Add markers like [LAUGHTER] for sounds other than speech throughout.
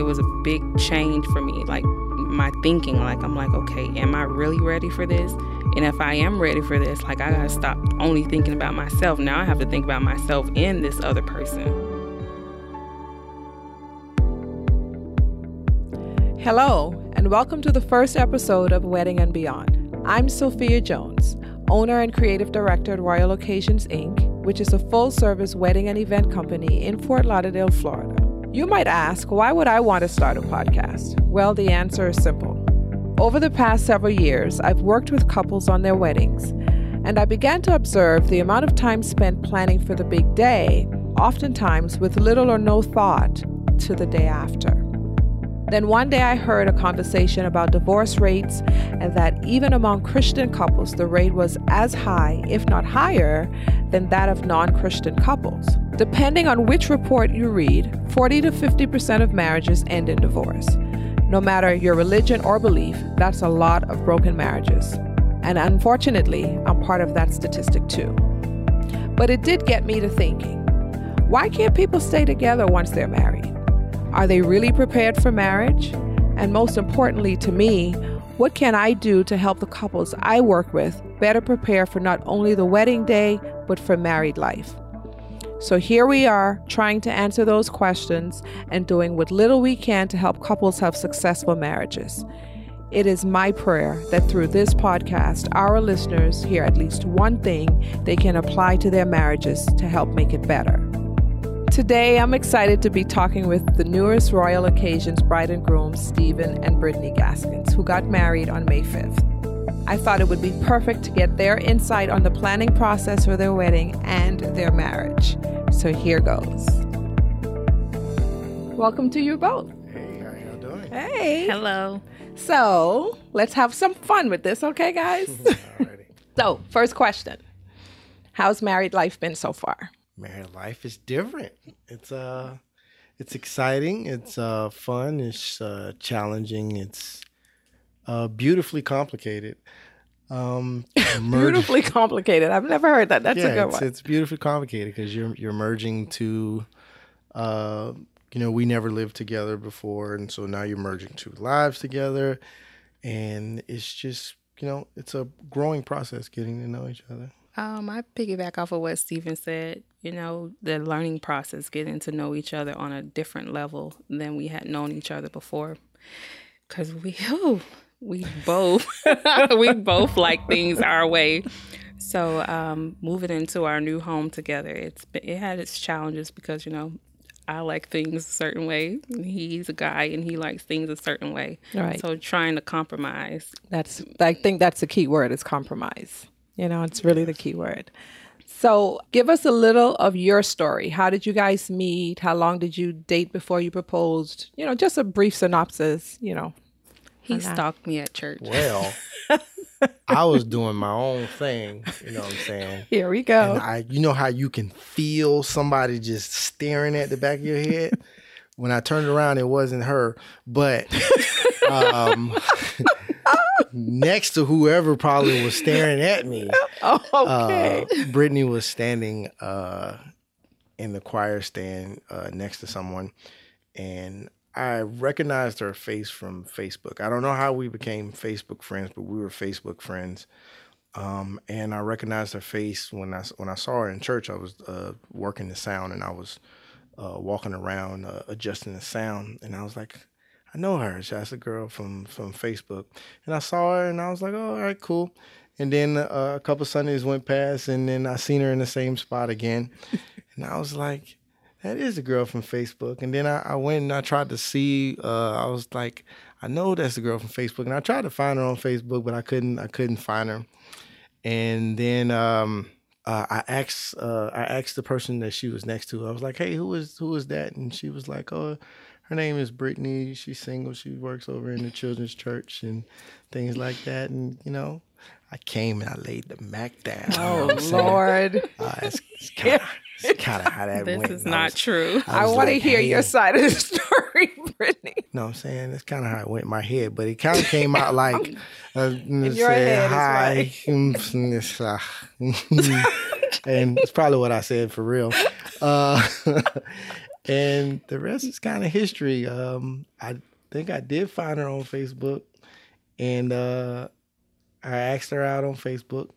it was a big change for me. Like my thinking, like I'm like, okay, am I really ready for this? And if I am ready for this, like I gotta stop only thinking about myself. Now I have to think about myself and this other person. Hello, and welcome to the first episode of Wedding and Beyond. I'm Sophia Jones, owner and creative director at Royal Occasions Inc., which is a full service wedding and event company in Fort Lauderdale, Florida. You might ask, why would I want to start a podcast? Well, the answer is simple. Over the past several years, I've worked with couples on their weddings, and I began to observe the amount of time spent planning for the big day, oftentimes with little or no thought to the day after. Then one day I heard a conversation about divorce rates and that even among Christian couples, the rate was as high, if not higher, than that of non Christian couples. Depending on which report you read, 40 to 50% of marriages end in divorce. No matter your religion or belief, that's a lot of broken marriages. And unfortunately, I'm part of that statistic too. But it did get me to thinking why can't people stay together once they're married? Are they really prepared for marriage? And most importantly to me, what can I do to help the couples I work with better prepare for not only the wedding day, but for married life? So here we are trying to answer those questions and doing what little we can to help couples have successful marriages. It is my prayer that through this podcast, our listeners hear at least one thing they can apply to their marriages to help make it better. Today, I'm excited to be talking with the newest Royal Occasions bride and groom, Stephen and Brittany Gaskins, who got married on May 5th. I thought it would be perfect to get their insight on the planning process for their wedding and their marriage. So here goes. Welcome to you both. Hey, how y'all doing? Hey. Hello. So let's have some fun with this, okay, guys? [LAUGHS] Alrighty. [LAUGHS] so, first question How's married life been so far? Married life is different. It's uh it's exciting, it's uh fun, it's uh challenging, it's uh beautifully complicated. Um [LAUGHS] merge- Beautifully complicated. I've never heard that. That's yeah, a good it's, one. it's beautifully complicated because you're you're merging to uh you know, we never lived together before and so now you're merging two lives together and it's just you know, it's a growing process getting to know each other. Um, I piggyback off of what Stephen said. You know, the learning process, getting to know each other on a different level than we had known each other before. Cause we, [LAUGHS] oh, we both, [LAUGHS] we both like things our way. So, um, moving into our new home together, it's been, it had its challenges because you know, I like things a certain way. He's a guy and he likes things a certain way. Right. So, trying to compromise. That's I think that's the key word is compromise. You know, it's really the key word. So, give us a little of your story. How did you guys meet? How long did you date before you proposed? You know, just a brief synopsis, you know. He not? stalked me at church. Well, [LAUGHS] I was doing my own thing, you know what I'm saying? Here we And go. I, you know how you can feel somebody just staring at the back of your head. when I turned around, it wasn't her, but um, [LAUGHS] next to whoever probably was staring at me, Oh, [LAUGHS] okay. uh, Brittany was standing uh, in the choir stand uh, next to someone, and I recognized her face from Facebook. I don't know how we became Facebook friends, but we were Facebook friends. Um, and I recognized her face when I when I saw her in church. I was uh, working the sound, and I was uh, walking around uh, adjusting the sound, and I was like, I know her. That's a girl from from Facebook, and I saw her, and I was like, oh, all right, cool. And then uh, a couple Sundays went past, and then I seen her in the same spot again, [LAUGHS] and I was like, that is a girl from Facebook. And then I, I went and I tried to see. Uh, I was like, I know that's the girl from Facebook, and I tried to find her on Facebook, but I couldn't. I couldn't find her. And then um, uh, I asked. Uh, I asked the person that she was next to. I was like, Hey, who is who is that? And she was like, Oh, her name is Brittany. She's single. She works over in the children's church and things like that. And you know, I came and I laid the Mac down. you know Oh [LAUGHS] what I'm saying? Lord. Uh, it's it's kind of [LAUGHS] it's kind of how that This went. is And I not was- true. I was want to like, hear hey. your side of the [LAUGHS] story, Brittany. You know what I'm saying? That's kind of how it went in my head, but it kind of came out [LAUGHS] like uh, in your head, hi. it's, uh, and it's probably what I said for real. Uh, and the rest is kind of history. Um, I think I did find her on Facebook, and uh, I asked her out on Facebook.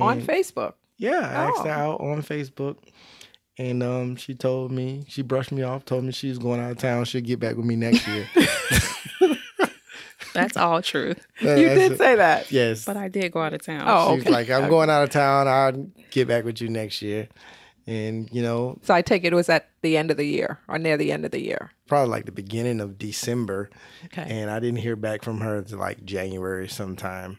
On Facebook. Yeah, I asked her Oh. out on Facebook, and um, she told me she brushed me off, told me she was going out of town. She'll get back with me next year. [LAUGHS] [LAUGHS] That's all true. You did it. say that. yes. But I did go out of town. Oh, She's okay. like, I'm going out of town. I'll get back with you next year. And, you know, So I take it was at the end of the year or near the end of the year. probably like the beginning of December. Okay. And I didn't hear back from her until like January sometime.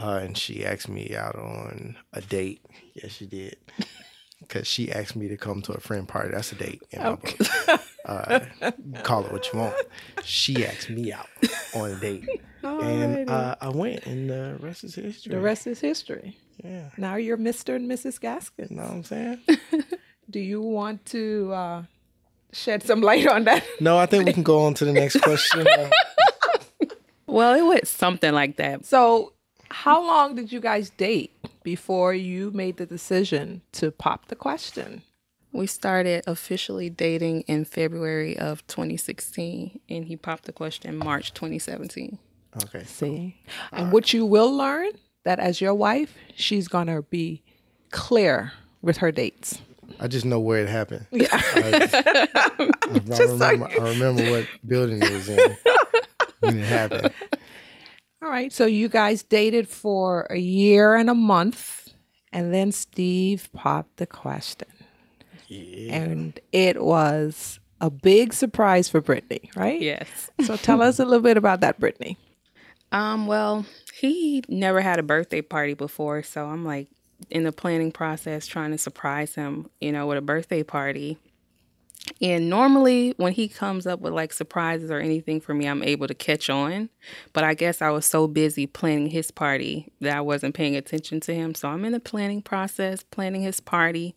Uh, and she asked me out on a date. Yes, she did. [LAUGHS] Because she asked me to come to a friend party. That's a date. In my book. [LAUGHS] Uh, call it what you want. She asked me out on a date. [LAUGHS] And uh, I went, and the rest is history. The rest is history. Yeah. Now you're Mr. and Mrs. Gaskins. You know what I'm saying? Do you want to uh, shed some light on that? No, I think we can go on to the next question. Uh, Well, it was something like that. So, how long did you guys date before you made the decision to pop the question? We started officially dating in February of 2016, and he popped the question March 2017. okay. See, and what you will learn that as your wife, she's gonna be clear with her dates. I just know where it happened. [LAUGHS] Yeah. I, I, [LAUGHS] remember, I remember what building it was in [LAUGHS] when it happened. All right. So you guys dated for a year and a month, and then Steve popped the question, Yeah. and it was a big surprise for Brittany, right? Yes. So tell us a little bit about that, Brittany. Um, well, he never had a birthday party before, so I'm like in the planning process trying to surprise him, you know, with a birthday party. And normally when he comes up with like surprises or anything for me, I'm able to catch on. But I guess I was so busy planning his party that I wasn't paying attention to him. So I'm in the planning process, planning his party.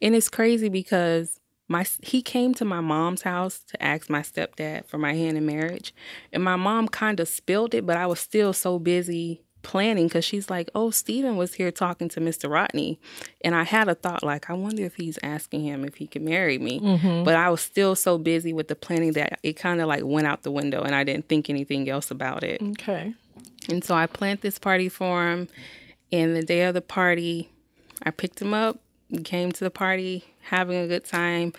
And it's crazy because my he came to my mom's house to ask my stepdad for my hand in marriage and my mom kind of spilled it but i was still so busy planning because she's like oh Stephen was here talking to mr rodney and i had a thought like i wonder if he's asking him if he could marry me but i was still so busy with the planning that it kind of like went out the window and i didn't think anything else about it Okay. and so I planned this party for him. And the day of the party, I picked him up, came to the party, having a good time.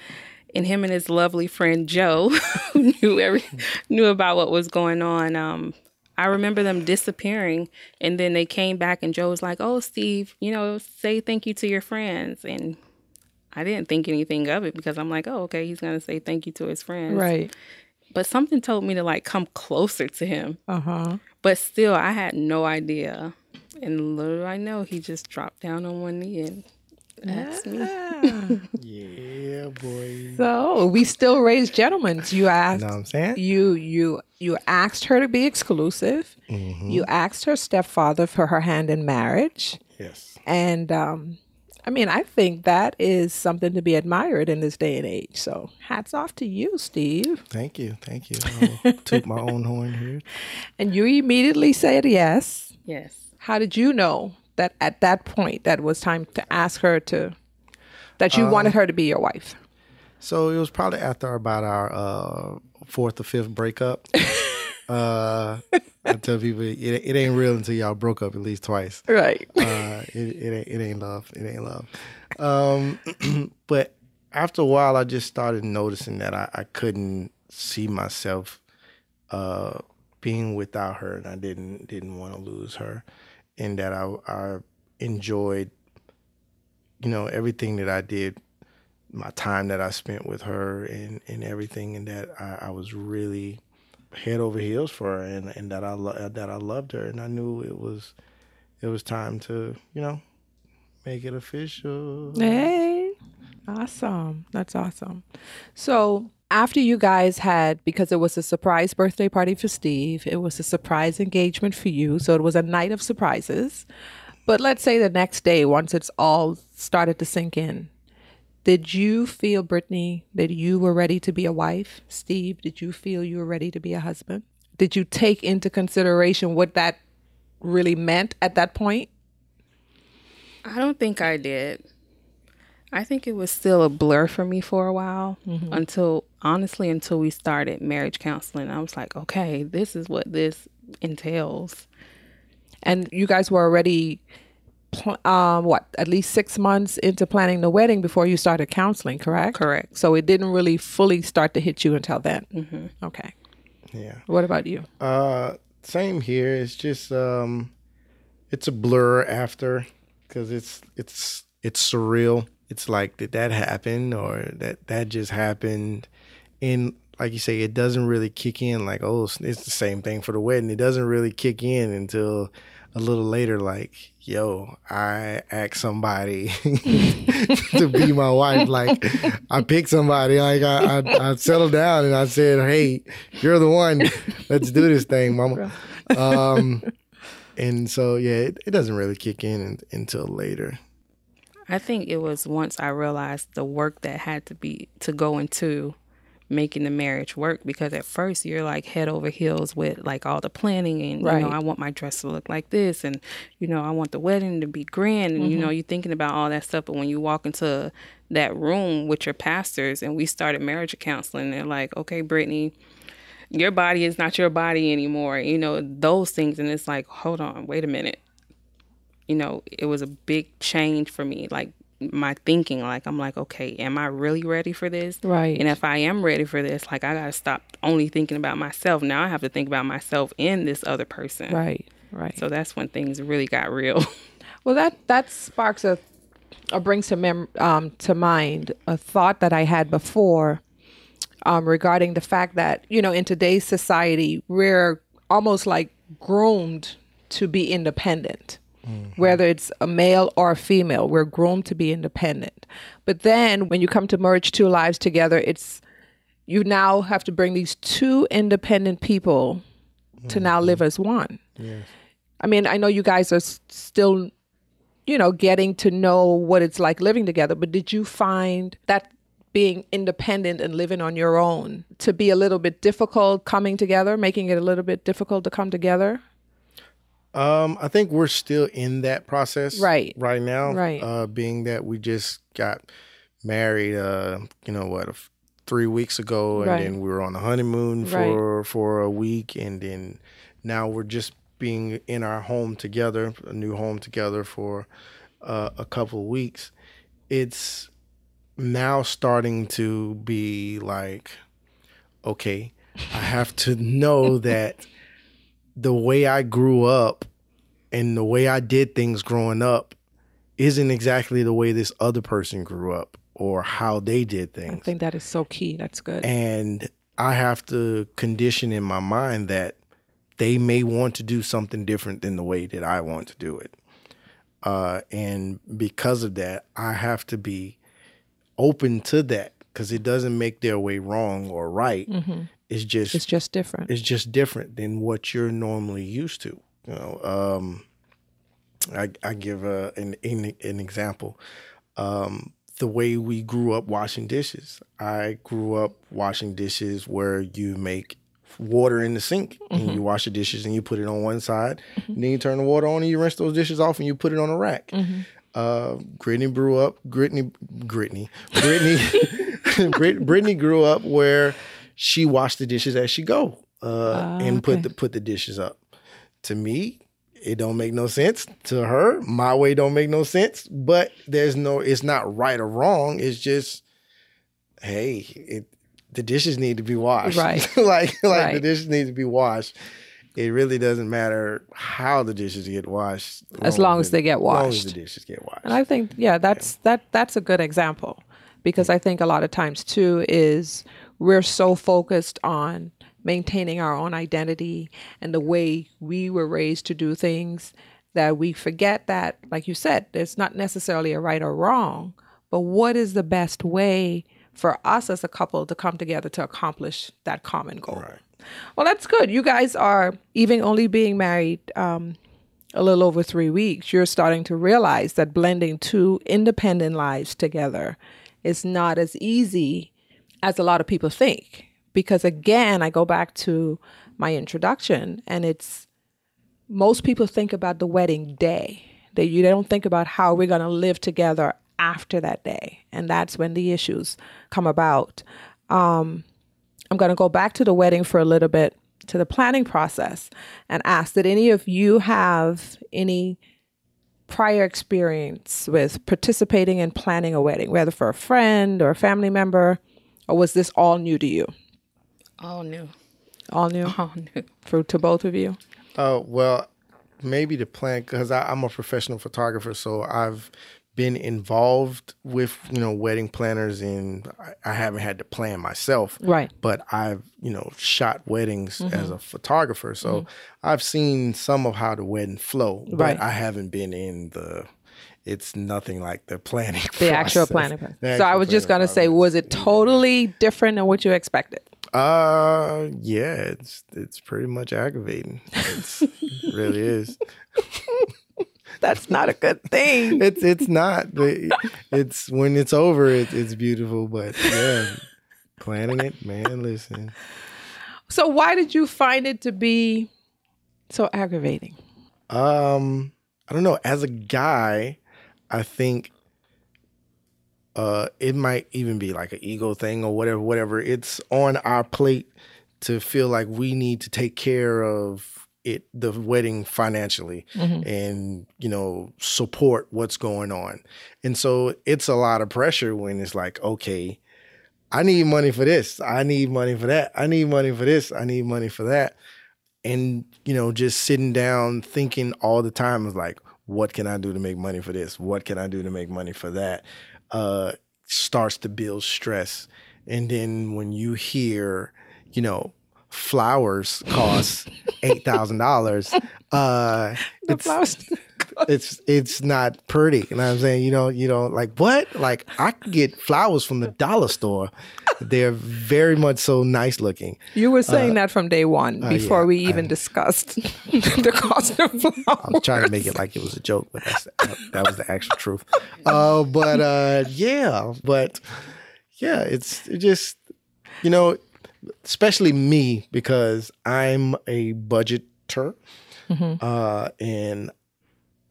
And him and his lovely friend Joe, [LAUGHS] who knew every knew about what was going on. Um, I remember them disappearing, and then they came back, and Joe was like, "Oh, Steve, you know, say thank you to your friends." And I didn't think anything of it because I'm like, "Oh, okay, he's gonna say thank you to his friends." Right. But something told me to like come closer to him. Uh huh. But still, I had no idea. And little I know, he just dropped down on one knee and asked me. [LAUGHS] Yeah, boy. So we still raise gentlemen. You You asked know what I'm saying? you you you asked her to be exclusive. You asked her stepfather for her hand in marriage, Yes. and um, I mean, I think that is something to be admired in this day and age. So hats off to you, Steve. Thank you. Thank you. I'll [LAUGHS] toot my own horn here. And you immediately said yes. Yes. How did you know that at that point that was time to ask her to that you wanted her to be your wife? So it was probably after about our uh, fourth or fifth breakup. [LAUGHS] uh, I tell people it, it ain't real until y'all broke up at least twice. Right. uh, it, it ain't it ain't love. It ain't love. Um, [CLEARS THROAT] but after a while, I just started noticing that I, I couldn't see myself uh, being without her, and I didn't didn't want to lose her, and that I I enjoyed, you know, everything that I did, my time that I spent with her, and and everything, and that I, I was really head over heels for her, and and that I lo- uh, that I loved her, and I knew it was it was time to, you know, make it official. Hey, awesome. That's awesome. So, after you guys had, because it was a surprise birthday party for Steve, it was a surprise engagement for you. So, it was a night of surprises. But let's say the next day, once it's all started to sink in, did you feel, Brittany, that you were ready to be a wife? Steve, did you feel you were ready to be a husband? Did you take into consideration what that really meant at that point? I don't think I did. I think it was still a blur for me for a while until honestly until we started marriage counseling. I was like, okay, this is what this entails. And you guys were already, pl- um, what, at least six months into planning the wedding before you started counseling, correct? Correct. So it didn't really fully start to hit you until then. Mm-hmm. Okay. Yeah. What about you? Uh, same here. It's just um, it's a blur after because it's it's it's surreal. It's like did that happen or that that just happened, and like you say, it doesn't really kick in. Like oh, it's the same thing for the wedding. It doesn't really kick in until a little later. Like yo, I asked somebody [LAUGHS] to be my wife. Like I picked somebody. Like I, I I settled down and I said, hey, you're the one. Let's do this thing, mama. Um, and so yeah, it, it doesn't really kick in, un until later. I think it was once I realized the work that had to be to go into making the marriage work because at first you're like head over heels with like all the planning and you know I want my dress to look like this and you know I want the wedding to be grand and you know mm-hmm. you're thinking about all that stuff but when you walk into that room with your pastors and we started marriage counseling they're like okay Brittany your body is not your body anymore you know those things and it's like hold on wait a minute you know, it was a big change for me. Like my thinking, like I'm like, okay, am I really ready for this? Right. And if I am ready for this, like I gotta stop only thinking about myself. Now I have to think about myself and this other person. Right. Right. So that's when things really got real. [LAUGHS] Well, that that sparks a or brings to mem- um, to mind a thought that I had before um, regarding the fact that you know in today's society we're almost like groomed to be independent. Mm-hmm. Whether it's a male or a female, we're groomed to be independent. But then when you come to merge two lives together, it's you now have to bring these two independent people to now mm-hmm. live as one. I mean, I know you guys are still, you know, getting to know what it's like living together, but did you find that being independent and living on your own to be a little bit difficult coming together, making it a little bit difficult to come together? Um, I think we're still in that process Right. right now. Right. Uh, being that we just got married, uh, you know what, three weeks ago, and Right. then we were on the honeymoon for for a week, and then now we're just being in our home together, a new home together for uh, a couple of weeks. It's now starting to be like, okay, I have to know [LAUGHS] that the way I grew up and the way I did things growing up isn't exactly the way this other person grew up or how they did things. I think that is so key. That's good. And I have to condition in my mind that they may want to do something different than the way that I want to do it. Uh, and because of that, I have to be open to that because it doesn't make their way wrong or right. It's just it's just different. it's just different than what you're normally used to. You know, um, I, I give a, an, an an example. Um, the way we grew up washing dishes. I grew up washing dishes where you make water in the sink and you wash the dishes and you put it on one side. And then you turn the water on and you rinse those dishes off and you put it on a rack. Uh, Brittany grew up. Brittany, Brittany, Brittany, [LAUGHS] Brit- Brittany grew up where she washed the dishes as she go uh, and put the put the dishes up. To me, it don't make no sense. To her, my way don't make no sense. But there's no, it's not right or wrong. It's just, hey, it the dishes need to be washed. Right. [LAUGHS] like like the dishes need to be washed. It really doesn't matter how the dishes get washed, As long as the- they get washed. As long as the dishes get washed. And I think, yeah, that's that that's a good example because I think a lot of times too is we're so focused on maintaining our own identity and the way we were raised to do things that we forget that, like you said, there's not necessarily a right or wrong, but what is the best way for us as a couple to come together to accomplish that common goal? Right. Well, that's good. You guys are even only being married um, a little over three weeks. You're starting to realize that blending two independent lives together is not as easy as a lot of people think. Because again, I go back to my introduction, and it's most people think about the wedding day. They don't think about how we're going to live together after that day. And that's when the issues come about. Um, I'm going to go back to the wedding for a little bit, to the planning process, and ask Did any of you have any prior experience with participating in planning a wedding, whether for a friend or a family member, or was this all new to you? All new. All new? All [LAUGHS] new. For, to both of you? Uh, well, maybe the plan because I'm a professional photographer, so I've been involved with you know wedding planners, and I, I haven't had to plan myself. Right. But I've you know shot weddings as a photographer, so I've seen some of how the wedding flow. But Right. I haven't been in the. It's nothing like the planning. The actual planning process. [LAUGHS] The So I was just going to say, was it totally different than what you expected? Uh, yeah, it's it's pretty much aggravating. It's, it really is. [LAUGHS] That's not a good thing. It's it's not. but It's when it's over, it, it's beautiful. But yeah, planning it, man. Listen, So why did you find it to be so aggravating? um, I don't know. As a guy, I think uh, it might even be like an ego thing or whatever. Whatever. It's on our plate to feel like we need to take care of it, the wedding financially, and you know support what's going on. And so it's a lot of pressure when it's like, okay, I need money for this. I need money for that. I need money for this. I need money for that. And, you know, just sitting down thinking all the time is like, what can I do to make money for this? What can I do to make money for that? Uh, starts to build stress. And then when you hear, you know, flowers cost [LAUGHS] eight thousand dollars, uh it's flowers- it's it's not pretty. You know what I'm saying? You know, you know, like what? Like I can get flowers from the dollar store. They're very much so nice looking. You were saying that from day one before Uh, yeah, we even discussed [LAUGHS] the cost of flowers. I'm trying to make it like it was a joke, but that's that was the actual truth. Uh, but uh, yeah, but yeah, it's it just you know, especially me because I'm a budgeter, uh, and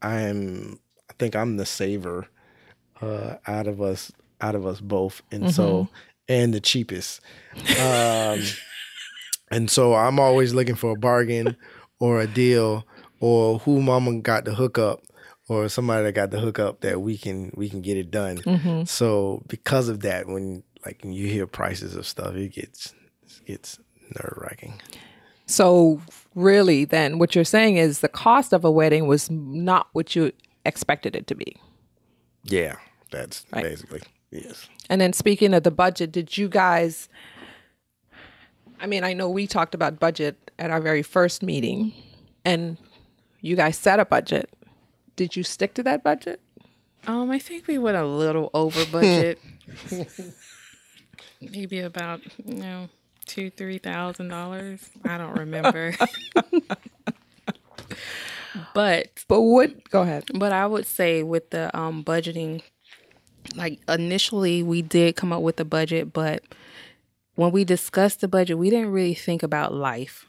I'm I think I'm the saver uh, out of us out of us both, and so and the cheapest. Um, and so I'm always looking for a bargain or a deal or who mama got the hookup or somebody that got the hookup that we can we can get it done. So because of that, when like when you hear prices of stuff, it gets it gets nerve wracking. So really then what you're saying is the cost of a wedding was not what you expected it to be. Yeah, that's Right. basically yes. And then speaking of the budget, did you guys I mean, I know we talked about budget at our very first meeting and you guys set a budget. Did you stick to that budget? Um, I think we went a little over budget. [LAUGHS] Maybe about you know two three thousand dollars. I don't remember. [LAUGHS] but But what go ahead. but I would say with the um budgeting, like initially we did come up with a budget, but when we discussed the budget, we didn't really think about life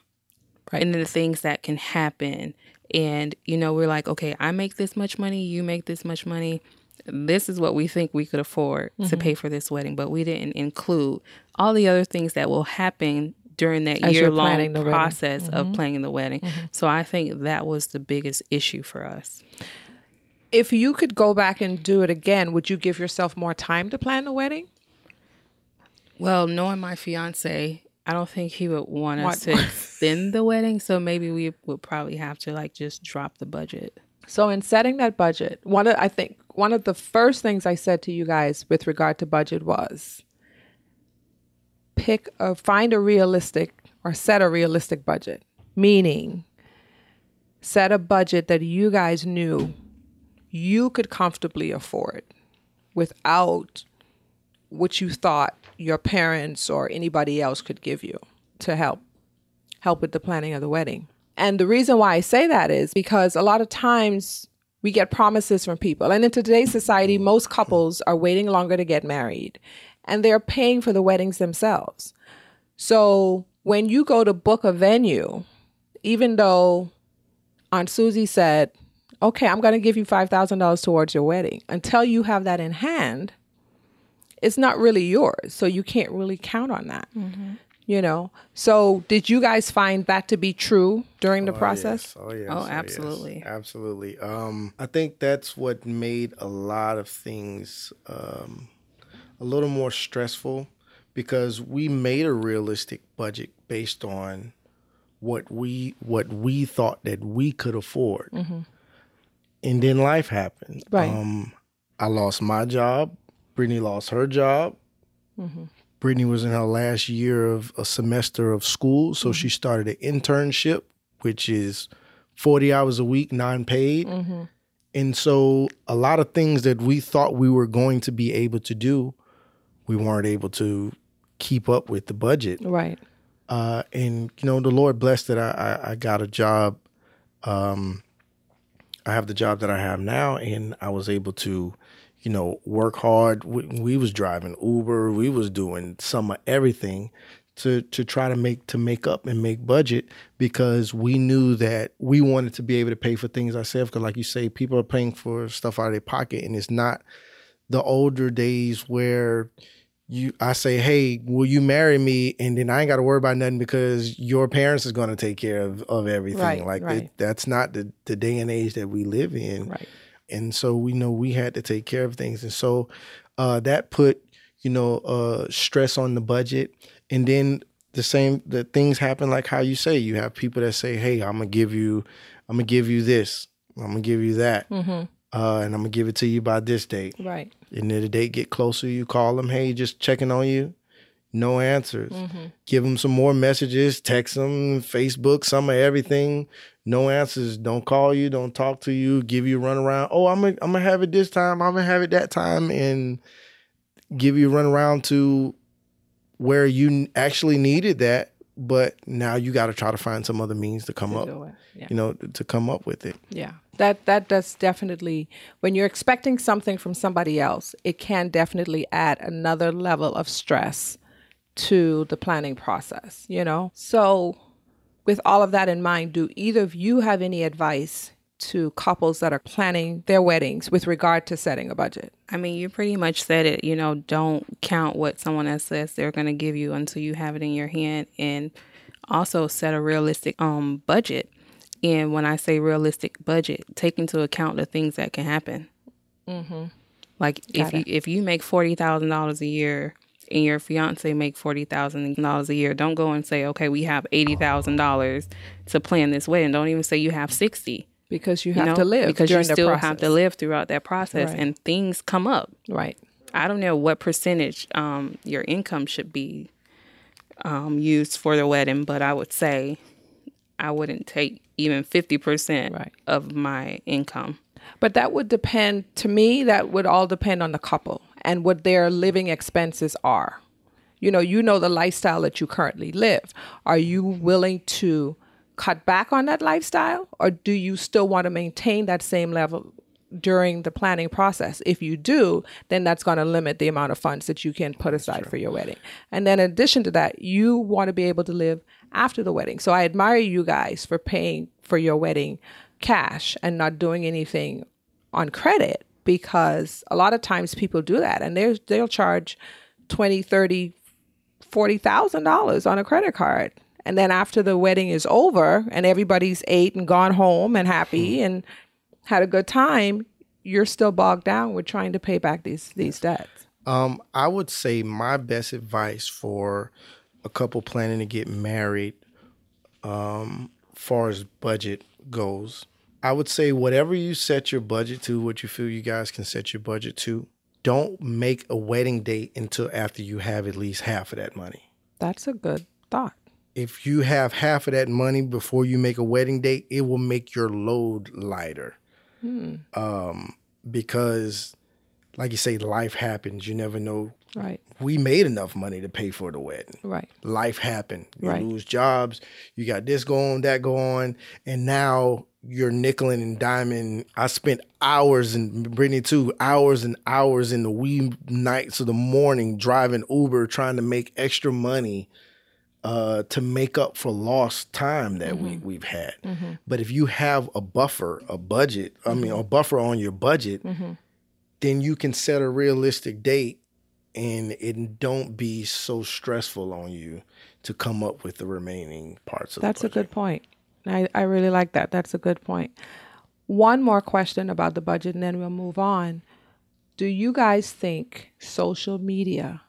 Right. and the things that can happen. And, you know, we're like, okay, I make this much money, you make this much money. This is what we think we could afford Mm-hmm. to pay for this wedding. But we didn't include all the other things that will happen during that As year long the. Mm-hmm. process of planning the wedding. So I think that was the biggest issue for us. If you could go back and do it again, would you give yourself more time to plan the wedding? Well, knowing my fiance, I don't think he would want us What- to extend the wedding. So maybe we would probably have to like just drop the budget. So in setting that budget, one of I think one of the first things I said to you guys with regard to budget was pick a find a realistic or set a realistic budget. Meaning set a budget that you guys knew you could comfortably afford without what you thought your parents or anybody else could give you to help help with the planning of the wedding. And the reason why I say that is because a lot of times we get promises from people. And in today's society, most couples are waiting longer to get married and they're paying for the weddings themselves. So when you go to book a venue, even though Aunt Susie said, okay, I'm going to give you $5,000 towards your wedding. Until you have that in hand, it's not really yours. So you can't really count on that. You know? So did you guys find that to be true during the process? Yes. Oh yes. Oh, yes. absolutely. Absolutely. Um, I think that's what made a lot of things um, a little more stressful because we made a realistic budget based on what we what we thought that we could afford, and then life happened. Right. Um, I lost my job. Brittany lost her job. Brittany was in her last year of a semester of school, so she started an internship, which is 40 hours a week, non paid. And so a lot of things that we thought we were going to be able to do, we weren't able to keep up with the budget. Right. Uh, and you know, the Lord blessed that I, I, I got a job. Um, I have the job that I have now, and I was able to, you know, work hard. We, we was driving Uber. We was doing some of everything to to try to make to make up and make budget because we knew that we wanted to be able to pay for things ourselves. Because, like you say, people are paying for stuff out of their pocket, and it's not the older days where you I say, hey, will you marry me? And then I ain't got to worry about nothing because your parents is going to take care of, of everything. Right, like right. it- that's not the, the day and age that we live in. Right. And so we know we had to take care of things. And so uh, that put, you know, uh, stress on the budget. And then the same, the things happen like how you say, you have people that say, hey, I'm going to give you, I'm going to give you this. I'm going to give you that. Uh, and I'm going to give it to you by this date. Right. And then the date get closer, you call them, hey, just checking on you. No answers. Give them some more messages, text them, Facebook, some of everything. No answers. Don't call you, don't talk to you, give you a run around. Oh, I'm gonna I'm gonna have it this time, I'm gonna have it that time, and give you a run around to where you actually needed that, but now you got to try to find some other means to come up. Yeah. you know, to come up with it. Yeah. That that does definitely when you're expecting something from somebody else, it can definitely add another level of stress to the planning process, you know? So with all of that in mind, do either of you have any advice to couples that are planning their weddings with regard to setting a budget? I mean, you pretty much said it. You know, don't count what someone else says they're going to give you until you have it in your hand, and also set a realistic um budget. And when I say realistic budget, take into account the things that can happen. Like if Got you if you make forty thousand dollars a year and your fiance make forty thousand dollars a year, don't go and say, okay, we have eighty thousand dollars to plan this wedding. Don't even say you have sixty. Because you You have know, to live because you still process. have to live throughout that process, Right. and things come up. Right. I don't know what percentage um, your income should be um, used for the wedding, but I would say I wouldn't take even 50% Right. of my income. But that would depend, to me, that would all depend on the couple and what their living expenses are. You know, you know the lifestyle that you currently live. Are you willing to cut back on that lifestyle or do you still want to maintain that same level during the planning process? If you do, then that's going to limit the amount of funds that you can put aside for your wedding. And then in addition to that, you want to be able to live after the wedding. So I admire you guys for paying for your wedding cash and not doing anything on credit because a lot of times people do that and they they'll charge 20 30 forty thousand dollars on a credit card. And then after the wedding is over and everybody's ate and gone home and happy and had a good time you're still bogged down with trying to pay back these these debts. Um, I would say my best advice for a couple planning to get married, um, far as budget goes, I would say whatever you set your budget to, what you feel you guys can set your budget to, don't make a wedding date until after you have at least half of that money. that's a good thought If you have half of that money before you make a wedding date, it will make your load lighter. Um, because, like you say, life happens. You never know right we made enough money to pay for the wedding. right Life happened. You Right. lose jobs. You got this going, that going, and now you're nickeling and diming. I spent hours and Brittany too, hours and hours in the wee nights of the morning driving Uber, trying to make extra money uh, to make up for lost time that we, mm-hmm. we've had. Mm-hmm. But if you have a buffer, a budget, I mean, mm-hmm. a buffer on your budget, then you can set a realistic date and it don't be so stressful on you to come up with the remaining parts of That's a good point. I, I really like that. That's a good point. One more question about the budget and then we'll move on. Do you guys think social media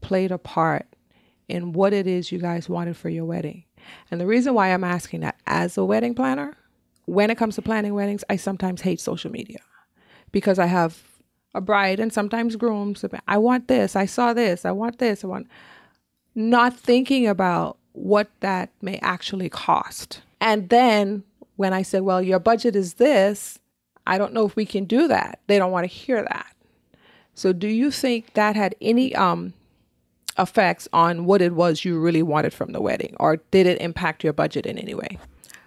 played a part in what it is you guys wanted for your wedding? And the reason why I'm asking that as a wedding planner, when it comes to planning weddings, I sometimes hate social media because I have a bride and sometimes grooms. I want this. I saw this. I want this. I want not thinking about what that may actually cost. And then when I said, well, your budget is this, I don't know if we can do that. They don't want to hear that. So do you think that had any um effects on what it was you really wanted from the wedding or did it impact your budget in any way?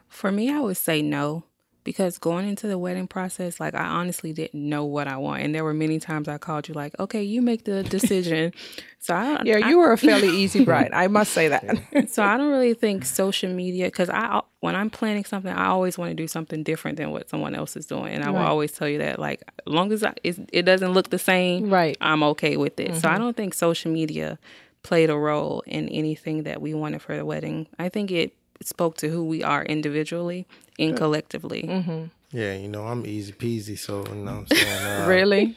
For me, I would say no because going into the wedding process, like I honestly didn't know what I want, and there were many times I called you like, "Okay, you make the decision." [LAUGHS] so I don't. Yeah, I- you were a [LAUGHS] fairly easy bride. I must say that. [LAUGHS] so I don't really think social media because I uh, when I'm planning something, I always want to do something different than what someone else is doing, and I will always tell you that like as long as I, it doesn't look the same, Right. I'm okay with it. So I mm-hmm. don't think social media played a role in anything that we wanted for the wedding. I think it spoke to who we are individually and collectively. Yeah, you know, I'm easy peasy, so you know what I'm [LAUGHS] saying? Uh, really?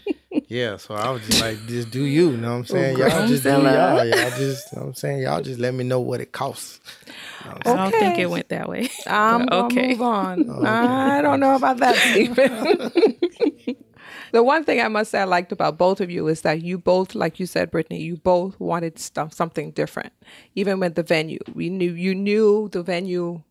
Yeah, so I was just like, just do you, you know what I'm saying? Y'all just do y'all. Y'all just, you know what I'm saying? Y'all just let me know what it costs. I don't think it went that way. I'm [LAUGHS] gonna Okay. move on. I don't know about that, Stephen. [LAUGHS] the one thing I must say I liked about both of you is that you both, like you said, Brittany, you both wanted stuff something different. Even with the venue, we knew you knew the venue.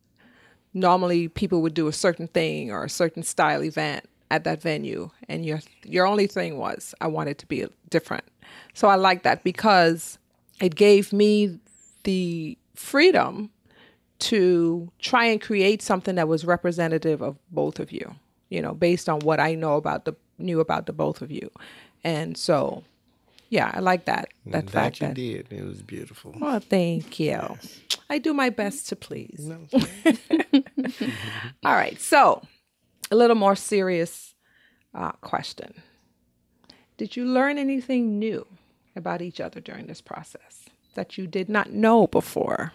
Normally, people would do a certain thing or a certain style event at that venue, and your your only thing was I wanted to be different. So I like that because it gave me the freedom to try and create something that was representative of both of you you know based on what i know about the knew about the both of you and so yeah i like that that that fact you that did. It was beautiful. well thank you i do my best to please You know what [LAUGHS] I'm saying? all right so a little more serious uh, question did you learn anything new about each other during this process that you did not know before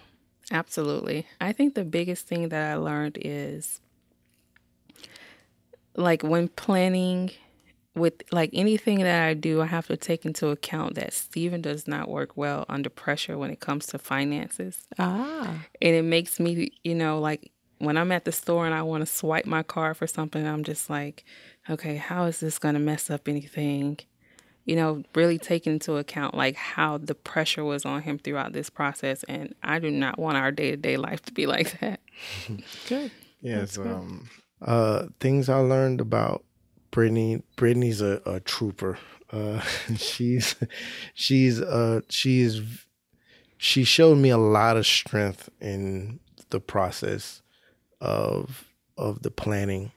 Absolutely. I think the biggest thing that I learned is like when planning with like anything that I do, I have to take into account that Stephen does not work well under pressure when it comes to finances. ah And it makes me, you know, like when I'm at the store and I want to swipe my card for something, I'm just like, okay, how is this going to mess up anything? You know, really taking into account like how the pressure was on him throughout this process. And I do not want our day to day life to be like that. good [LAUGHS] Yes. Um, uh, things I learned about Brittany. Brittany's a, a trooper. Uh, [LAUGHS] she's she's uh she's she showed me a lot of strength in the process of of the planning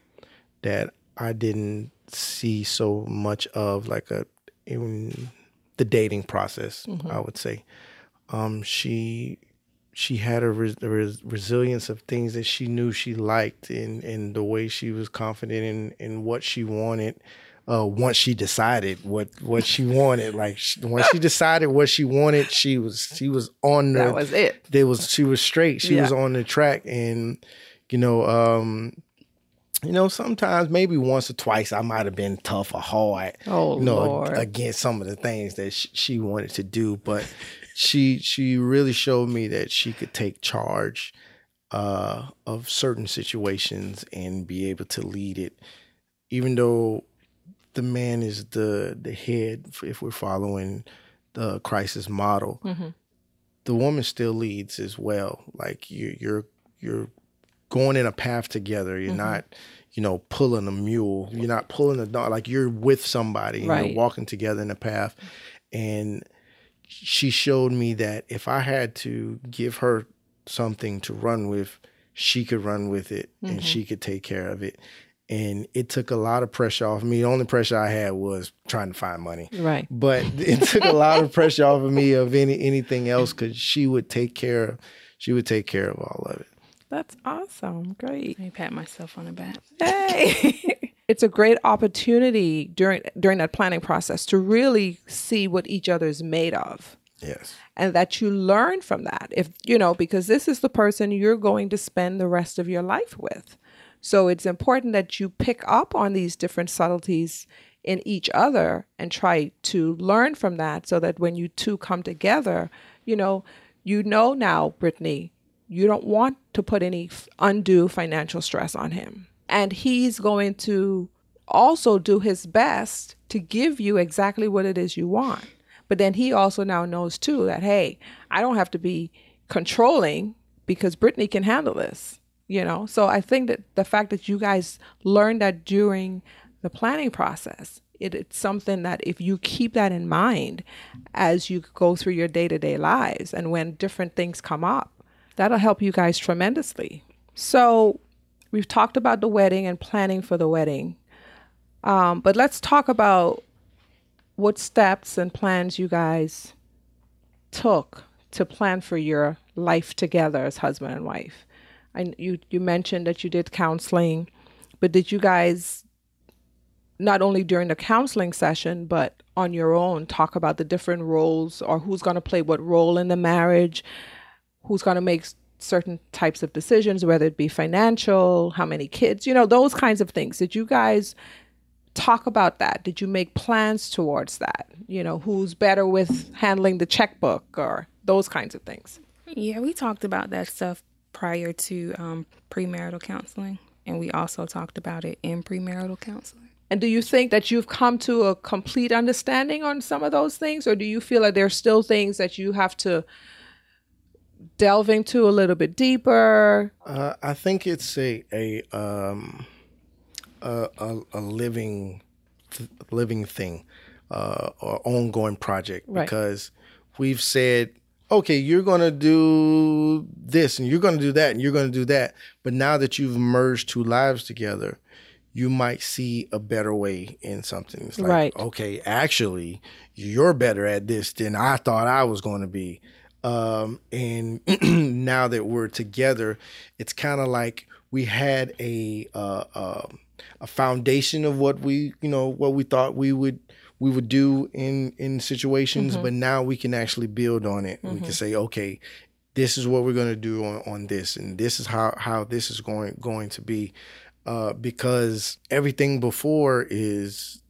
that I didn't see so much of like a in the dating process. I would say um, she she had a, res- a res- resilience of things that she knew she liked and and the way she was confident in in what she wanted uh once she decided what what she [LAUGHS] wanted. Like she, once she decided what she wanted she was she was on the that was it. there was she was straight. She was on the track and you know um you know sometimes maybe once or twice i might have been tough or hard Oh, you know Lord. against some of the things that sh- she wanted to do. But she she really showed me that she could take charge uh of certain situations and be able to lead it. Even though the man is the the head if we're following the Christ's model the woman still leads as well. Like you you're you're going in a path together. You're not you know pulling a mule. You're not pulling a dog. Like you're with somebody and Right. you're walking together in a path. And she showed me that if i had to give her something to run with she could run with it and mm-hmm. she could take care of it and it took a lot of pressure off me. The only pressure I had was trying to find money. Right. But [LAUGHS] it took a lot of pressure off of me of any anything else because she would take care of she would take care of all of it. That's awesome. Great. Let me pat myself on the back. Hey. [LAUGHS] it's a great opportunity during during that planning process to really see what each other's made of Yes. and that you learn from that. If you know, because this is the person you're going to spend the rest of your life with. So it's important that you pick up on these different subtleties in each other and try to learn from that so that when you two come together, you know, you know now, Brittany, you don't want to put any undue financial stress on him. And he's going to also do his best to give you exactly what it is you want. But then he also now knows too that, hey, I don't have to be controlling because Brittany can handle this, you know? So I think that the fact that you guys learned that during the planning process, it, it's something that if you keep that in mind as you go through your day to day lives and when different things come up, that'll help you guys tremendously. So we've talked about the wedding and planning for the wedding. Um, but let's talk about what steps and plans you guys took to plan for your life together as husband and wife. And you you mentioned that you did counseling, but did you guys not only during the counseling session but on your own talk about the different roles or who's going to play what role in the marriage, who's going to make certain types of decisions, whether it be financial, how many kids, you know, those kinds of things. Did you guys talk about that? Did you make plans towards that? You know, who's better with handling the checkbook or those kinds of things? Yeah, we talked about that stuff prior to um, premarital counseling, and we also talked about it in premarital counseling. And do you think that you've come to a complete understanding on some of those things, or do you feel like there's still things that you have to delve into a little bit deeper? Uh, I think it's a a um a a, a living th- living thing, uh, or ongoing project Right. because we've said, okay, you're gonna do this and you're gonna do that and you're gonna do that, but now that you've merged two lives together. You might see a better way in something. It's like, Right. okay, actually, you're better at this than I thought I was going to be. Um, and [CLEARS THROAT] now that we're together, it's kind of like we had a uh, uh, a foundation of what we you know what we thought we would we would do in in situations, but now we can actually build on it. We can say, okay, this is what we're going to do on, on this, and this is how how this is going going to be, uh, because everything before is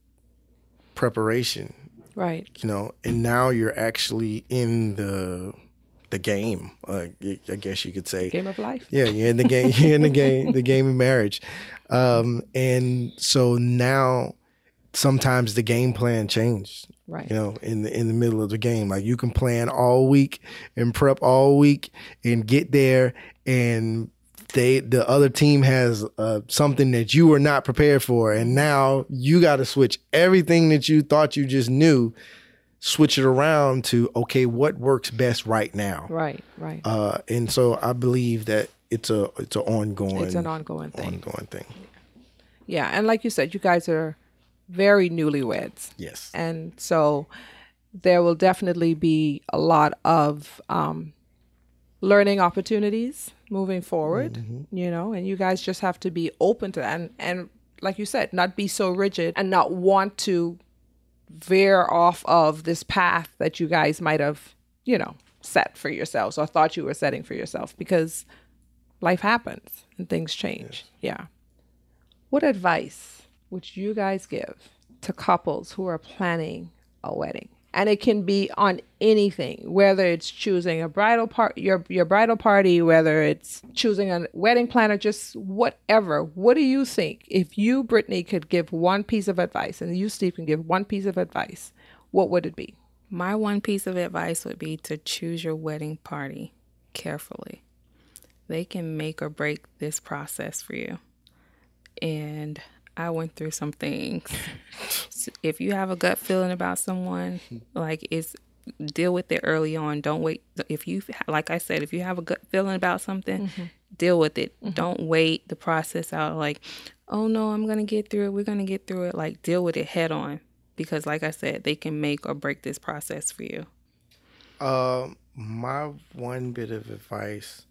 preparation Right. you know, and now you're actually in the the game. Uh, I guess you could say, Game of life. yeah, you're in the game. [LAUGHS] You're in the game. The game of marriage, um, and so now sometimes the game plan changed. Right. You know, in the in the middle of the game, like you can plan all week and prep all week and get there, and they the other team has uh, something that you were not prepared for, and now you got to switch everything that you thought you just knew, switch it around to okay, what works best right now. Right. Right. Uh, and so I believe that it's a it's an ongoing it's an ongoing thing. ongoing thing. Yeah. And like you said, you guys are very newlyweds. Yes. And so there will definitely be a lot of um, learning opportunities moving forward, mm-hmm. you know, and you guys just have to be open to that. And, and like you said, not be so rigid and not want to veer off of this path that you guys might have, you know, set for yourselves or thought you were setting for yourself because life happens and things change. Yeah. What advice would you guys give to couples who are planning a wedding? And it can be on anything, whether it's choosing a bridal part your your bridal party, whether it's choosing a wedding planner, just whatever. What do you think? If you, Brittany, could give one piece of advice and you, Steve, can give one piece of advice, what would it be? My one piece of advice would be to choose your wedding party carefully. They can make or break this process for you. And I went through some things. S- if you have a gut feeling about someone, like it's deal with it early on. Don't wait. If you, like I said, if you have a gut feeling about something, mm-hmm. deal with it. Mm-hmm. Don't wait the process out. Like, oh no, I'm gonna get through it. We're gonna get through it. Like, deal with it head on, because like I said, they can make or break this process for you. Uh, my one bit of advice,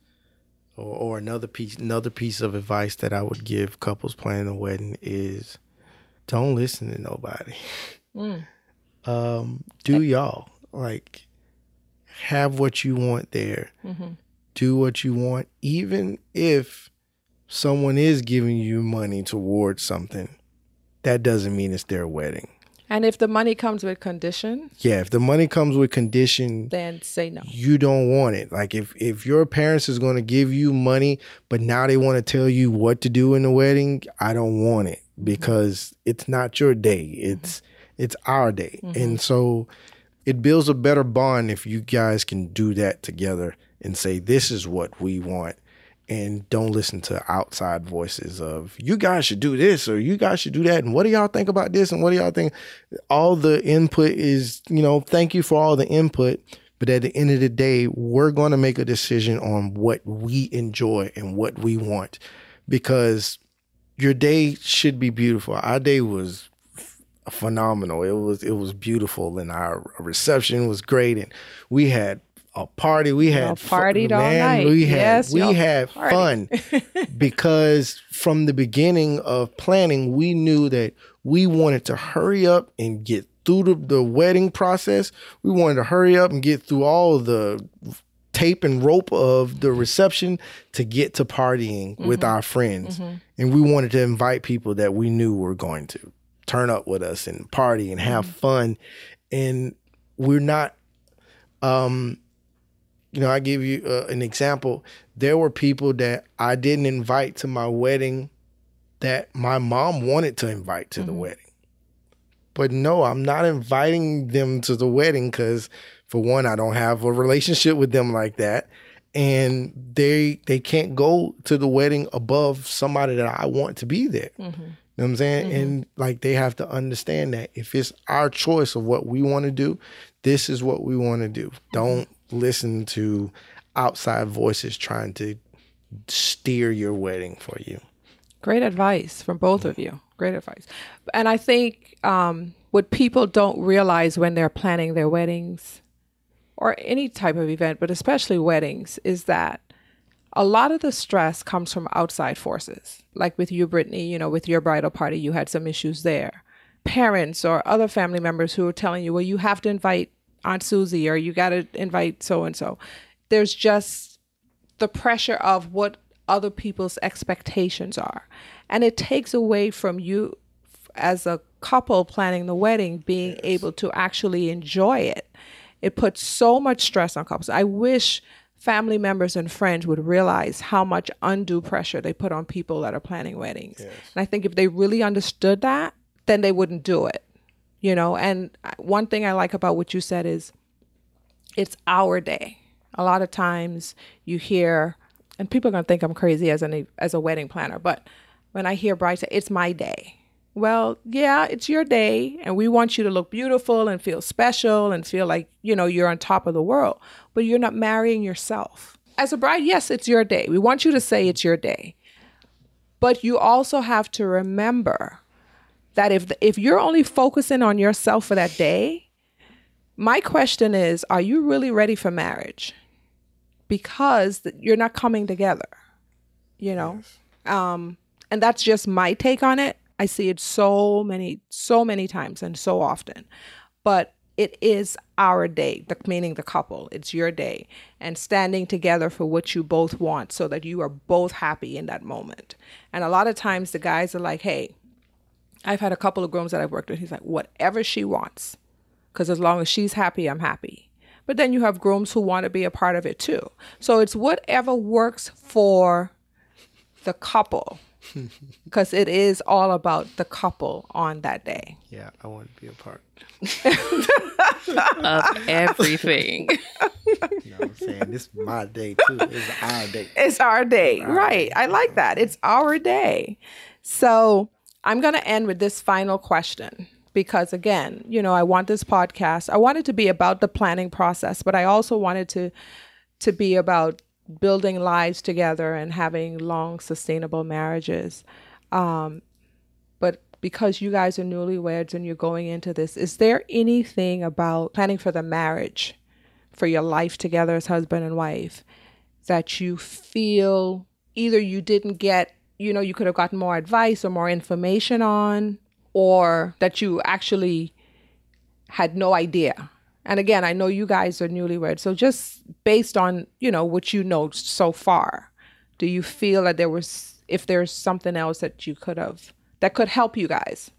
or, or another piece, another piece of advice that I would give couples planning a wedding is, don't listen to nobody. Mm. [LAUGHS] Um, do y'all like have what you want there? Mm-hmm. Do what you want, even if someone is giving you money towards something. That doesn't mean it's their wedding. And if the money comes with condition, yeah, if the money comes with condition, then say no. You don't want it. Like if if your parents is going to give you money, but now they want to tell you what to do in the wedding, I don't want it because mm-hmm. it's not your day. It's mm-hmm. it's our day. Mm-hmm. And so it builds a better bond if you guys can do that together and say this is what we want and don't listen to outside voices of you guys should do this or you guys should do that and what do y'all think about this? and what do y'all think? All the input is you know thank you for all the input but at the end of the day we're going to make a decision on what we enjoy and what we want because your day should be beautiful. Our day was phenomenal. It was it was beautiful and our reception was great and we had a party. We had partied fun, all man, night. We had yes, we had fun [LAUGHS] because from the beginning of planning, we knew that we wanted to hurry up and get through the, the wedding process. We wanted to hurry up and get through all the tape and rope of the reception to get to partying mm-hmm. with our friends. Mm-hmm. And we wanted to invite people that we knew were going to turn up with us and party and have mm-hmm. fun. And we're not um you know, I give you uh, an example. There were people that I didn't invite to my wedding that my mom wanted to invite to mm-hmm. the wedding. But no, I'm not inviting them to the wedding because, for one, I don't have a relationship with them like that, and they they can't go to the wedding above somebody that I want to be there. Mm-hmm. You know what I'm saying? Mm-hmm. And like they have to understand that if it's our choice of what we want to do, this is what we want to do. Don't listen to outside voices trying to steer your wedding for you. Great advice from both of you. Great advice. And I think um, what people don't realize when they're planning their weddings or any type of event, but especially weddings, is that a lot of the stress comes from outside forces. Like with you, Brittany, you know, with your bridal party, you had some issues there. Parents or other family members who are telling you, well, you have to invite Aunt Susie or you got to invite so and so. There's just the pressure of what other people's expectations are. And it takes away from you as a couple planning the wedding being yes. able to actually enjoy it. It puts so much stress on couples. I wish family members and friends would realize how much undue pressure they put on people that are planning weddings. Yes. And I think if they really understood that, then they wouldn't do it you know and one thing i like about what you said is it's our day. A lot of times you hear and people are going to think i'm crazy as an as a wedding planner but when i hear bride say it's my day well yeah it's your day and we want you to look beautiful and feel special and feel like you know you're on top of the world but you're not marrying yourself. As a bride yes it's your day. We want you to say it's your day but you also have to remember that if if you're only focusing on yourself for that day, my question is, are you really ready for marriage? Because you're not coming together, you know. Yes. Um, and that's just my take on it. I see it so many, so many times and so often. But it is our day, the, meaning the couple. It's your day. And standing together for what you both want so that you are both happy in that moment. And a lot of times the guys are like, hey, I've had a couple of grooms that I've worked with. He's like, whatever she wants, because as long as she's happy, I'm happy. But then you have grooms who want to be a part of it too. So it's whatever works for the couple, [LAUGHS] because it is all about the couple on that day. Yeah, I want to be a part of everything. [LAUGHS] you know what I'm saying? This is my day too. It's our day. It's our day. Our right. Day. I like uh-huh. that. It's our day. So I'm going to end with this final question because again, you know, I want this podcast. I want it to be about the planning process, but I also wanted to to be about building lives together and having long sustainable marriages. Um, but because you guys are newlyweds and you're going into this, is there anything about planning for the marriage, for your life together as husband and wife, that you feel either you didn't get, you know, you could have gotten more advice or more information on, or that you actually had no idea? And again, I know you guys are newlyweds, so just based on, you know, what you know so far, do you feel that there was if there's something else that you could have that could help you guys?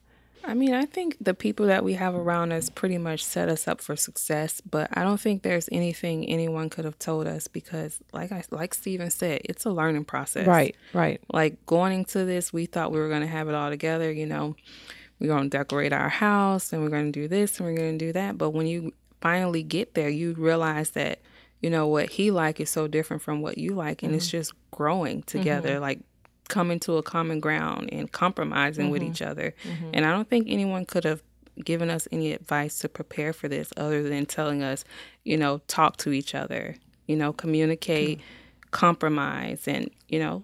I mean, I think the people that we have around us pretty much set us up for success, but I don't think there's anything anyone could have told us because like I like Stephen said, it's a learning process. Right, right. Like going into this, we thought we were going to have it all together, you know. We're going to decorate our house and we're going to do this and we're going to do that, but when you finally get there, you realize that you know what he like is so different from what you like and mm-hmm. it's just growing together mm-hmm. like coming to a common ground and compromising mm-hmm. with each other. Mm-hmm. And I don't think anyone could have given us any advice to prepare for this other than telling us, you know, talk to each other, you know, communicate, mm-hmm. compromise, and you know,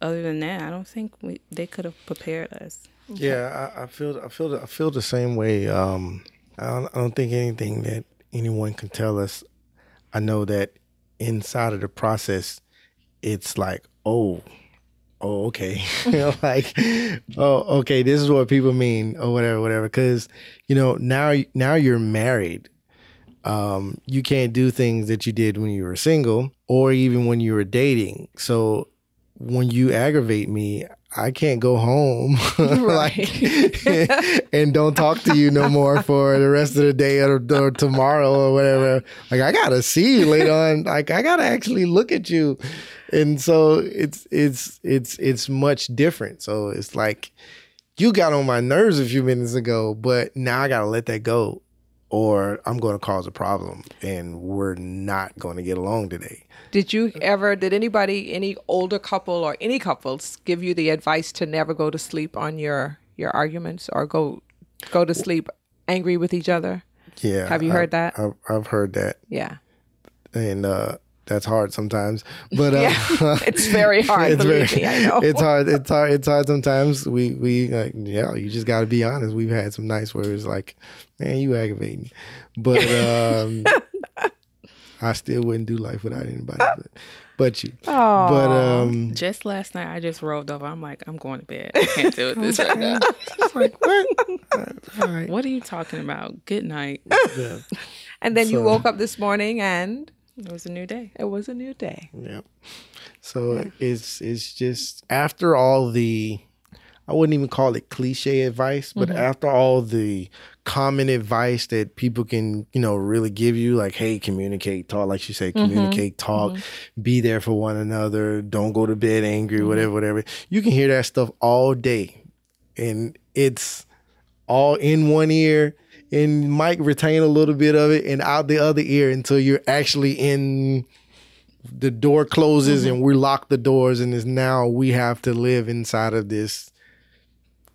other than that, I don't think we, they could have prepared us. Yeah, I, I, feel I feel I feel the same way. Um, I, don't, I don't think anything that anyone can tell us. I know that inside of the process, it's like, oh, oh, okay. [LAUGHS] [LAUGHS] like, oh, okay, this is what people mean or whatever, whatever. Cause, you know, now, now you're married. Um, you can't do things that you did when you were single or even when you were dating. So when you aggravate me, I can't go home [LAUGHS] like [LAUGHS] and don't talk to you no more for the rest of the day or, or, tomorrow or whatever. Like I gotta see you later on. Like I gotta actually look at you, and so it's it's it's it's much different. So it's like you got on my nerves a few minutes ago, but now I gotta let that go, or I'm going to cause a problem, and we're not going to get along today. Did you ever, did anybody, any older couple or any couples give you the advice to never go to sleep on your, your arguments or go, go to sleep angry with each other? Yeah. Have you heard that? I've, I've heard that. Yeah. And, uh, that's hard sometimes, [LAUGHS] but uh, yeah, [LAUGHS] it's very hard. it's very, me, I know it's hard. It's hard. It's hard sometimes. We we like, yeah. You just got to be honest. We've had some nights where it's like, man, you aggravating, but um, [LAUGHS] I still wouldn't do life without anybody but, but you. Aww. But um just last night I just rolled over. I'm like, I'm going to bed. I can't deal with this right now. like, what? All right. What are you talking about? Good night. Yeah. And then so, you woke up this morning and it was a new day. It was a new day. Yeah. So yeah. it's it's just after all the I wouldn't even call it cliche advice, but mm-hmm. after all the common advice that people can, you know, really give you, like, hey, communicate, talk, like you say, mm-hmm. communicate, mm-hmm. talk, mm-hmm. be there for one another, don't go to bed angry, mm-hmm. whatever, whatever. You can hear that stuff all day. And it's all in one ear and might retain a little bit of it and out the other ear until you're actually in the door closes mm-hmm. and we lock the doors and it's now we have to live inside of this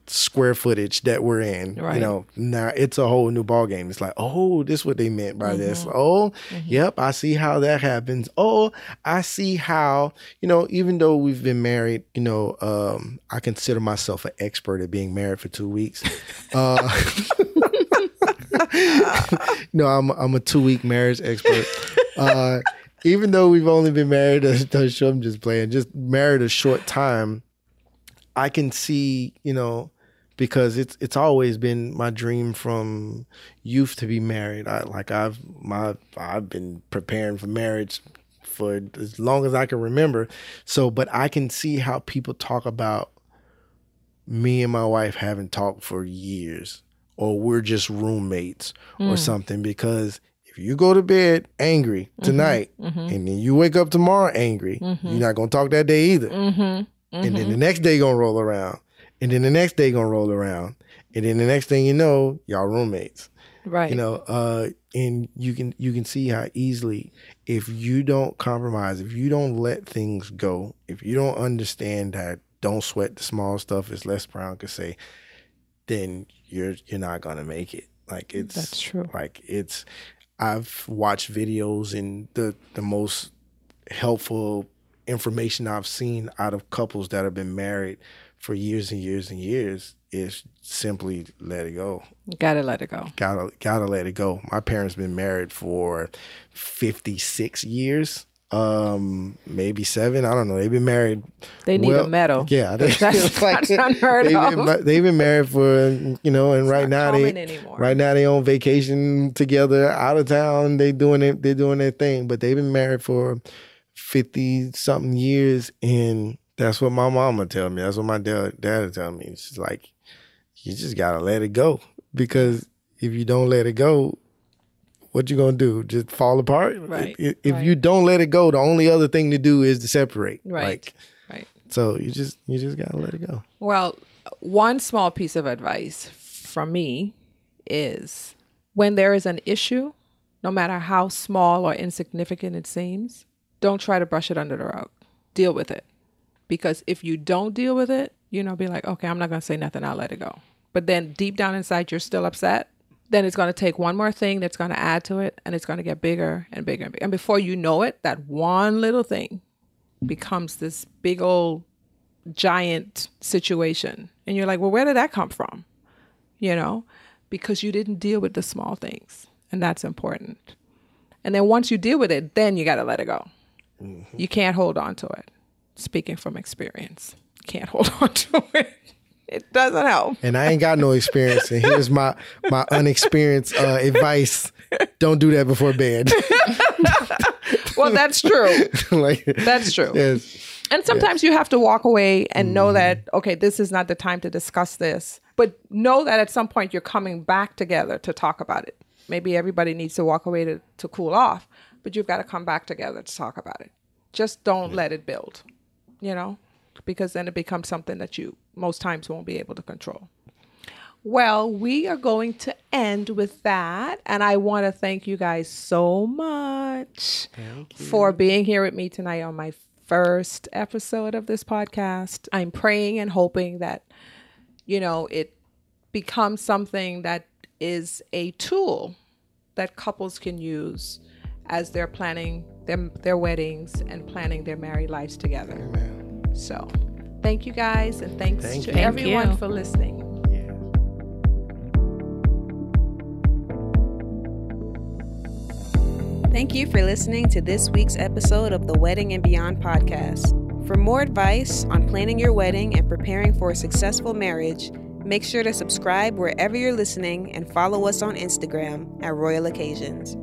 square footage that we're in. Right. You know, now it's a whole new ball game. It's like, oh, this is what they meant by mm-hmm. this. Oh, mm-hmm. yep, I see how that happens. Oh, I see how, you know, even though we've been married, you know, um, I consider myself an expert at being married for two weeks. [LAUGHS] uh, [LAUGHS] [LAUGHS] no, I'm I'm a two week marriage expert. Uh, even though we've only been married a, show, [LAUGHS] I'm just playing, just married a short time. I can see, you know, because it's it's always been my dream from youth to be married. I like I've my I've been preparing for marriage for as long as I can remember. So, but I can see how people talk about me and my wife haven't talked for years or we're just roommates mm. or something because if you go to bed angry mm-hmm. tonight mm-hmm. and then you wake up tomorrow angry, mm-hmm. you're not going to talk that day either. Mm-hmm. And then the mm-hmm. next day going to roll around and then the next day gonna roll around, and then the next thing you know, y'all roommates. Right. You know, uh, and you can you can see how easily if you don't compromise, if you don't let things go, if you don't understand that don't sweat the small stuff, as Les Brown could say, then you're you're not gonna make it. Like it's That's true. Like it's I've watched videos and the the most helpful information I've seen out of couples that have been married for years and years and years is simply let it go. Gotta let it go. Gotta gotta let it go. My parents been married for fifty six years. Um, maybe seven. I don't know. They've been married. They need a medal. Yeah, [LAUGHS] they, That's- that's unheard they've of. Been, they've been married for you know, and right now they anymore. right now they on vacation together out of town. They doing it. They're doing their thing, but they've been married for fifty something years, and that's what my mama tell me. That's what my dad dad tell me. It's like you just gotta let it go because if you don't let it go, what you gonna do? Just fall apart? Right, If, if right. you don't let it go, the only other thing to do is to separate. Right. Like, Right. so you just you just gotta let it go. Well, one small piece of advice from me is when there is an issue, no matter how small or insignificant it seems, don't try to brush it under the rug. Deal with it. Because if you don't deal with it, you know, be like, okay, I'm not going to say nothing, I'll let it go. But then deep down inside, you're still upset. Then it's going to take one more thing that's going to add to it, and it's going to get bigger and bigger and bigger. And before you know it, that one little thing becomes this big old giant situation. And you're like, well, where did that come from? You know, because you didn't deal with the small things. And that's important. And then once you deal with it, then you got to let it go. Mm-hmm. You can't hold on to it. Speaking from experience, can't [LAUGHS] hold on to it. Doesn't help. and I ain't got no experience. And here's my my unexperienced uh, advice: don't do that before bed. [LAUGHS] Well, that's true. [LAUGHS] like That's true. yes, And sometimes you have to walk away and know that, okay, this is not the time to discuss this. But know that at some point you're coming back together to talk about it. Maybe everybody needs to walk away to, to cool off, but you've got to come back together to talk about it. Just don't let it build, you know, because then it becomes something that you most times won't be able to control. Well, we are going to end with that. And I want to thank you guys so much for being here with me tonight on my first episode of this podcast. I'm praying and hoping that, you know, it becomes something that is a tool that couples can use as they're planning their, their weddings and planning their married lives together. So, thank you guys, and thanks Thank to you. everyone you. for listening. yeah. Thank you for listening to this week's episode of the Wedding and Beyond podcast. For more advice on planning your wedding and preparing for a successful marriage, make sure to subscribe wherever you're listening and follow us on Instagram at Royal Occasions.